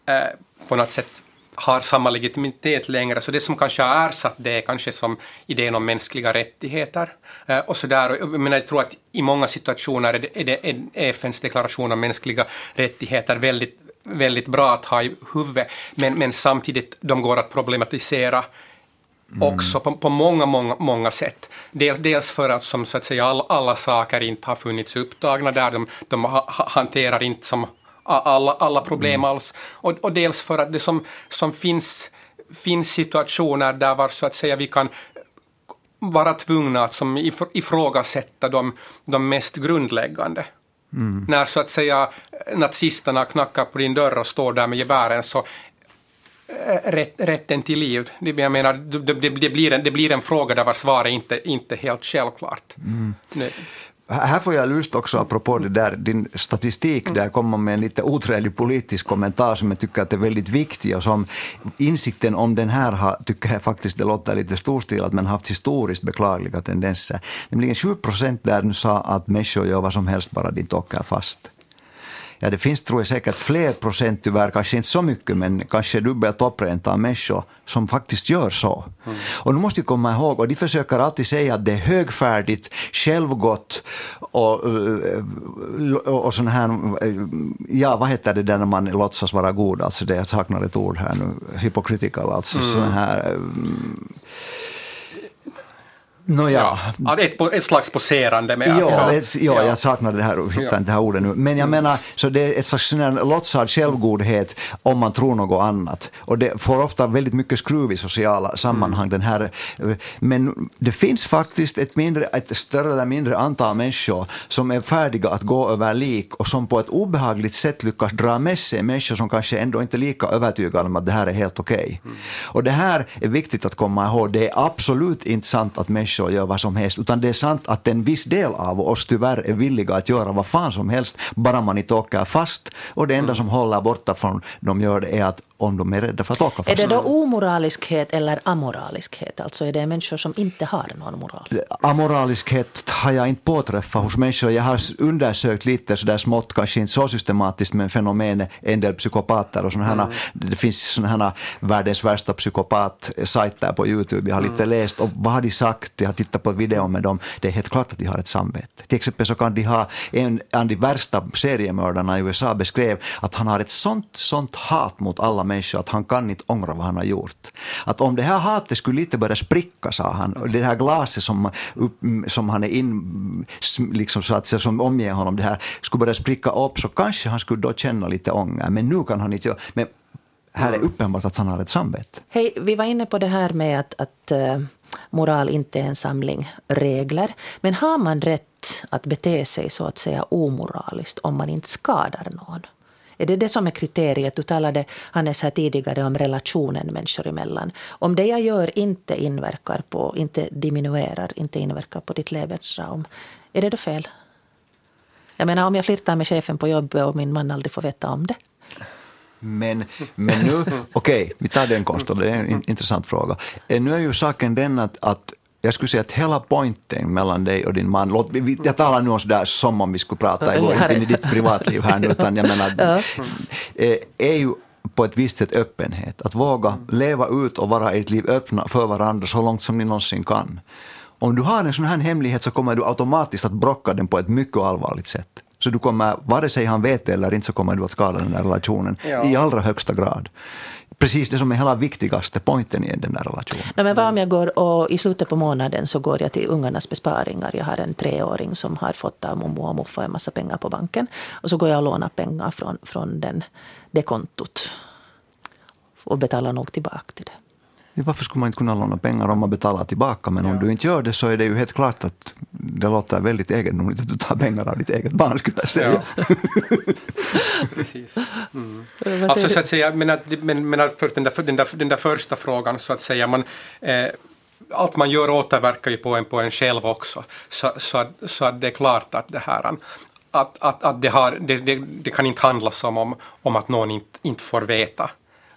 eh, på något sätt har samma legitimitet längre. Så det som kanske har ersatt det är kanske som idén om mänskliga rättigheter. Eh, och så där. Och Jag, tror att i många situationer är, det, är, det, är FNs deklaration om mänskliga rättigheter väldigt, väldigt bra att ha i huvudet. Men, men samtidigt, de går att problematisera också på, på många, många, många sätt. Dels, dels för att, som, så att säga, all, alla saker inte har funnits upptagna där, de, de ha, hanterar inte som alla, alla problem mm. alls. Och, och dels för att det som, som finns, finns situationer där var, så att säga, vi kan vara tvungna att som ifrågasätta de, de mest grundläggande. Mm. När så att säga nazisterna knackar på din dörr och står där med gevären så eh, rätt, rätten till liv, jag menar, det, det, det, blir en, det blir en fråga där var svaret inte, inte helt självklart. Mm. Här får jag lust också, apropå det där, din statistik, där kommer med en lite otrevlig politisk kommentar som jag tycker att är väldigt viktig och som insikten om den här har, tycker jag faktiskt det låter lite storstilat, men haft historiskt beklagliga tendenser. Nämligen 7 procent där nu sa att människor gör vad som helst bara de inte åker fast. Ja, det finns tror jag säkert fler procent tyvärr, kanske inte så mycket, men kanske dubbelt upprent av människor som faktiskt gör så. Mm. Och nu måste vi komma ihåg, och de försöker alltid säga att det är högfärdigt, självgott och, och, och sån här, ja vad heter det där när man låtsas vara god, alltså det, jag saknar ett ord här nu, hypocritical, alltså mm. sån här No, ja. ja. Ett, ett slags poserande med ja, att, ett, ja, ja, jag saknar det här, hittar inte det här ordet nu. Men jag mm. menar, så det är ett slags låtsad självgodhet om man tror något annat. Och det får ofta väldigt mycket skruv i sociala sammanhang. Mm. Den här, men det finns faktiskt ett, mindre, ett större eller mindre antal människor som är färdiga att gå över lik och som på ett obehagligt sätt lyckas dra med sig människor som kanske ändå inte är lika övertygade om att det här är helt okej. Okay. Mm. Och det här är viktigt att komma ihåg. Det är absolut inte sant att människor människor gör vad som helst, utan det är sant att en viss del av oss tyvärr är villiga att göra vad fan som helst, bara man inte åker fast. Och det enda mm. som håller borta från de gör det är att om de är rädda för att åka fast. Är det då omoraliskhet eller amoraliskhet? Alltså är det människor som inte har någon moral? Amoraliskhet har jag inte påträffat hos människor. Jag har undersökt lite sådär smått, kanske inte så systematiskt, men fenomenet en del psykopater och sådana mm. det finns sådana här världens värsta psykopat-sajter på Youtube. Jag har lite mm. läst och vad har de sagt? Jag har tittat på video med dem. Det är helt klart att de har ett samvete. Till exempel så kan de ha, en av de värsta seriemördarna i USA beskrev att han har ett sånt, sånt hat mot alla människa att han kan inte ångra vad han har gjort. Att om det här hatet skulle lite börja spricka, sa han, och det här glaset som, som han är in, liksom så att säga, som omger honom, det här skulle börja spricka upp, så kanske han skulle då känna lite ånger. Men nu kan han inte göra men här är uppenbart att han har ett samvete. Hej, vi var inne på det här med att, att uh, moral inte är en samling regler. Men har man rätt att bete sig så att säga omoraliskt om man inte skadar någon? Är det det som är kriteriet? Du talade, Hannes, här tidigare om relationen människor emellan. Om det jag gör inte inverkar på, inte diminuerar, inte inverkar på ditt levensraum, är det då fel? Jag menar om jag flirtar med chefen på jobbet och min man aldrig får veta om det. Men, men nu, okej, okay, vi tar den konsten, det är en intressant fråga. Eh, nu är ju saken den att, att jag skulle säga att hela poängen mellan dig och din man, låt, jag talar nu sådär som om vi skulle prata, jag går inte in i ditt privatliv här nu, utan jag menar, ja. Eh, är ju på ett visst sätt öppenhet. Att våga leva ut och vara ert liv öppna för varandra så långt som ni någonsin kan. Om du har en sån här hemlighet så kommer du automatiskt att brocka den på ett mycket allvarligt sätt. Så du kommer, vare sig han vet eller inte, så kommer du att skada den här relationen ja. i allra högsta grad precis det som är hela viktigaste poängen i den där relationen. No, men vad om jag går och i slutet på månaden så går jag till ungarnas besparingar. Jag har en treåring som har fått av mormor och morfar en massa pengar på banken. Och så går jag och lånar pengar från, från den, det kontot. Och betalar nog tillbaka till det. Varför skulle man inte kunna låna pengar om man betalar tillbaka? Men om du inte gör det så är det ju helt klart att det låter väldigt egendomligt att du tar pengar av ditt eget barn, skulle jag säga. Ja. Precis. Mm. Alltså så att säga, men, men, men för den, där, den, där, den där första frågan så att säga, man, eh, allt man gör återverkar ju på en, på en själv också. Så, så, att, så att det är klart att det här att, att, att det, har, det, det, det kan inte handla som om, om att någon inte, inte får veta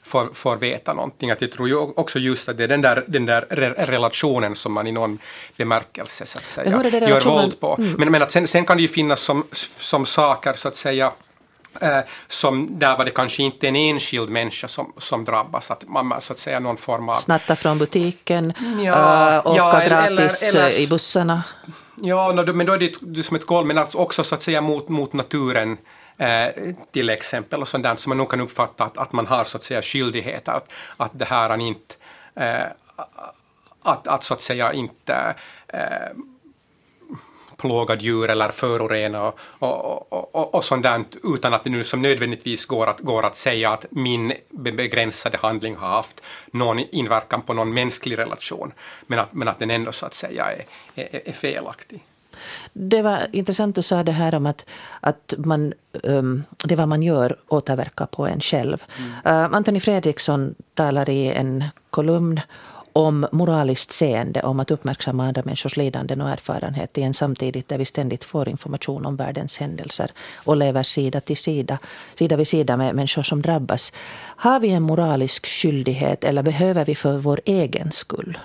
får, får veta någonting. Att jag tror ju också just att det är den där, den där relationen som man i någon bemärkelse så att säga, gör våld på. Mm. Men, men att sen, sen kan det ju finnas som, som saker så att säga Eh, som där var det kanske inte en enskild människa som, som drabbas, att man så att säga någon form av... Snatta från butiken, ja, äh, åka ja, gratis eller, eller, i bussarna. Ja, men då är det, det som ett golv, men alltså också så att säga mot, mot naturen Eh, Eh, till exempel, och sånt som man nog kan uppfatta att, att man har så att säga skyldighet att, att det här inte eh, att, att så att säga inte eh, plåga djur eller förorena och, och, och, och, och sånt där, utan att det nu som nödvändigtvis går att, går att säga att min begränsade handling har haft någon inverkan på någon mänsklig relation, men att, men att den ändå så att säga är, är, är felaktig. Det var intressant du sa det här om att, att man, um, det vad man gör återverkar på en själv. Mm. Uh, Antoni Fredriksson talar i en kolumn om moraliskt seende, om att uppmärksamma andra människors lidanden och erfarenhet i en samtidigt där vi ständigt får information om världens händelser och lever sida till sida, sida vid sida med människor som drabbas. Har vi en moralisk skyldighet eller behöver vi för vår egen skull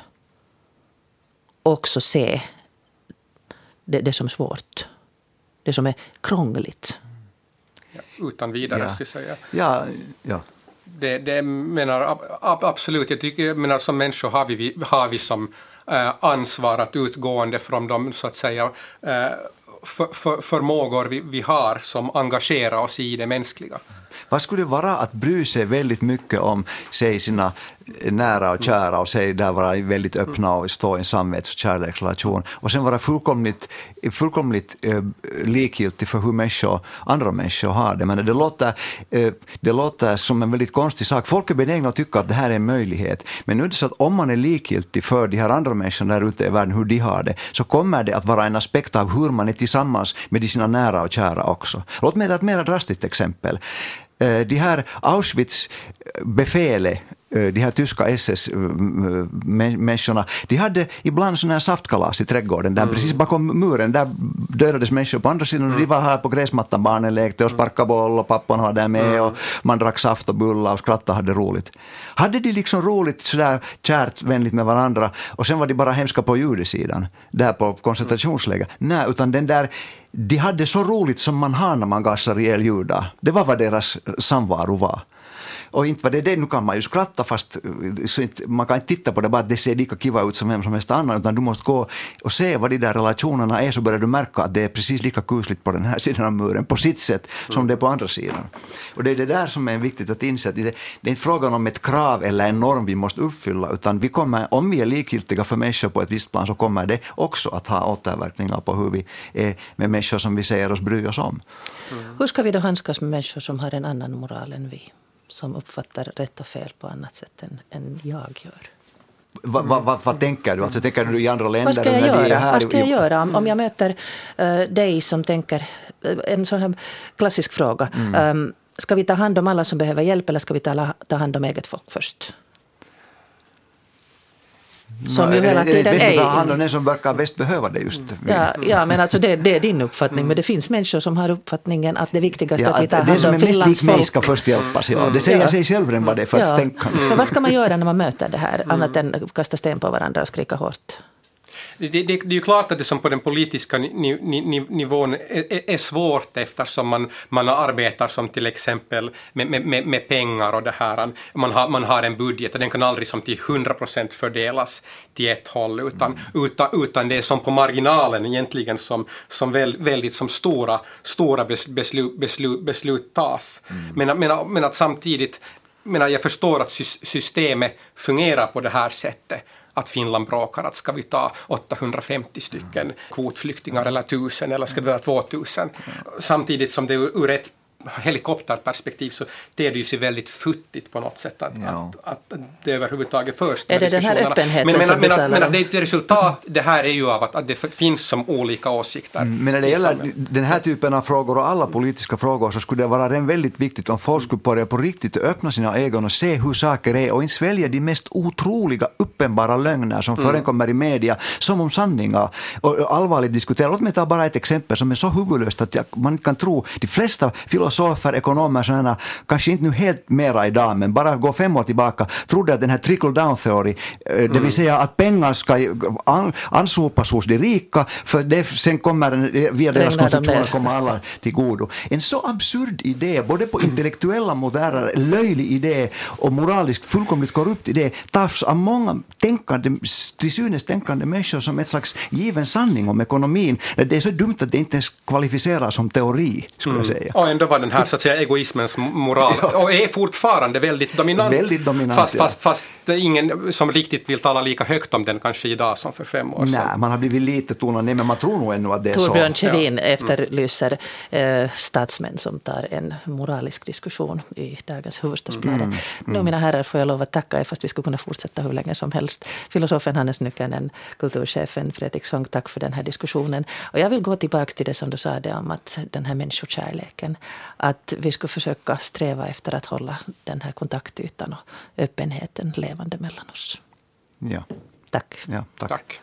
också se det, det som är svårt, det som är krångligt? Ja, utan vidare, ja. skulle jag säga. Ja, ja det, det menar absolut, jag tycker, menar som människor har vi, har vi som äh, ansvar att utgående från de så att säga äh, för, för, förmågor vi, vi har som engagerar oss i det mänskliga. Vad skulle det vara att bry sig väldigt mycket om säg, sina nära och kära och säg där vara väldigt öppna och stå i en samvets och kärleksrelation och sen vara fullkomligt, fullkomligt eh, likgiltig för hur människor, andra människor har det. Men det låter, eh, det låter som en väldigt konstig sak. Folk är benägna att tycka att det här är en möjlighet. Men nu är det så att om man är likgiltig för de här andra människorna där ute i världen, hur de har det, så kommer det att vara en aspekt av hur man är tillsammans med sina nära och kära också. Låt mig ta ett mer drastiskt exempel. Eh, de här Auschwitz-befälet de här tyska SS-människorna, de hade ibland sådana här saftkalas i trädgården, där mm. precis bakom muren, där dödades människor på andra sidan, mm. de var här på gräsmattan, barnen lekte och sparkade boll och pappan var där med mm. och man drack saft och bullar och skrattade och hade roligt. Hade de liksom roligt sådär kärt, vänligt med varandra och sen var de bara hemska på judesidan, där på koncentrationsläger? Nej, utan den där de hade så roligt som man har när man gasar ihjäl judar. Det var vad deras samvaro var. Och inte var det det, nu kan man ju skratta fast så inte, man kan inte titta på det bara att det ser lika kiva ut som vem som helst annan, utan du måste gå och se vad de där relationerna är så börjar du märka att det är precis lika kusligt på den här sidan av muren, på sitt sätt, som det är på andra sidan. Och det är det där som är viktigt att inse, att det, det är inte frågan om ett krav eller en norm vi måste uppfylla, utan vi kommer, om vi är likgiltiga för människor på ett visst plan så kommer det också att ha återverkningar på hur vi är med människor som vi säger oss bry oss om. Mm. Hur ska vi då handskas med människor som har en annan moral än vi? Som uppfattar rätt och fel på annat sätt än, än jag gör. Vad va, va, va, tänker du? Alltså, tänker du i andra länder? Vad ska jag göra? Vad ska jag göra om, om jag möter uh, dig som tänker... Uh, en sån här klassisk fråga. Mm. Um, ska vi ta hand om alla som behöver hjälp eller ska vi ta, ta hand om eget folk först? Som ju hela tiden är... Det är bäst att ta hand om den som verkar bäst behöva det just. Ja, ja men alltså det, det är din uppfattning. Mm. Men det finns människor som har uppfattningen att det viktigaste ja, att vi tar hand om Finlands folk. Det som är mest lik mig ska först hjälpas. Ja. Det säger ja. sig själv än vad det är för ja. att stänka. Men vad ska man göra när man möter det här, annat än kasta sten på varandra och skrika hårt? Det, det, det, är ju klart att det som på den politiska ni, ni, nivån är, är, svårt eftersom man, man arbetar som till exempel med, med, med pengar och det här. Man har, man har en budget och den kan aldrig som till 100 procent fördelas till ett håll utan, mm. utan, utan det är som på marginalen egentligen som, som väl, väldigt som stora, stora beslut, beslut, beslut tas. Mm. Men, men, men att samtidigt men jag förstår att systemet fungerar på det här sättet att Finland bråkar att ska vi ta 850 stycken kvotflyktingar eller 1000 eller ska vi ta 2000? Samtidigt som det ur ett helikopterperspektiv så ter det ju sig väldigt futtigt på något sätt att, ja. att, att det överhuvudtaget förs. Är det den här öppenheten men, men, som men, att, men att det, det resultat det här är ju av att, att det finns som olika åsikter. Mm, men när det gäller den här typen av frågor och alla politiska frågor så skulle det vara väldigt viktigt om folk skulle börja på riktigt öppna sina ögon och se hur saker är och inte svälja de mest otroliga uppenbara lögner som mm. förekommer i media som om sanningar och, och allvarligt diskutera. Låt mig ta bara ett exempel som är så huvudlöst att jag, man inte kan tro. De flesta filosofer filosofer, ekonomer, sådana, kanske inte nu helt mera idag, men bara gå fem år tillbaka, trodde att den här trickle down theory, eh, det vill mm. säga att pengar ska ansopas hos de rika, för det, sen kommer den, via deras konsumtion komma alla till godo. En så absurd idé, både på intellektuella modeller, löjlig idé och moraliskt fullkomligt korrupt idé, tas av många tänkande, till synes tänkande människor som ett slags given sanning om ekonomin. Det är så dumt att det inte ens kvalificeras som teori, skulle jag mm. säga. Och ändå var den här så att säga, egoismens moral och är fortfarande väldigt dominant. Väldigt dominant, fast, ja. fast, fast det är ingen som riktigt vill tala lika högt om den kanske idag som för fem år sedan. Nej, man har blivit lite tonad ner, men man tror nog ännu att det är Torbjörn så. Kjellin efterlyser eh, statsmän som tar en moralisk diskussion i dagens Hufvudstadsbladet. Mm, Nu mina herrar får jag lov att tacka er fast vi skulle kunna fortsätta hur länge som helst. Filosofen Hannes Nykänen, kulturchefen Fredrik Sonck, tack för den här diskussionen. Och jag vill gå tillbaka till det som du sa det om att den här människokärleken. Att vi skulle försöka sträva efter att hålla den här kontaktytan och öppenheten levande mellan oss. Ja, Tack. ja, tack. Tack.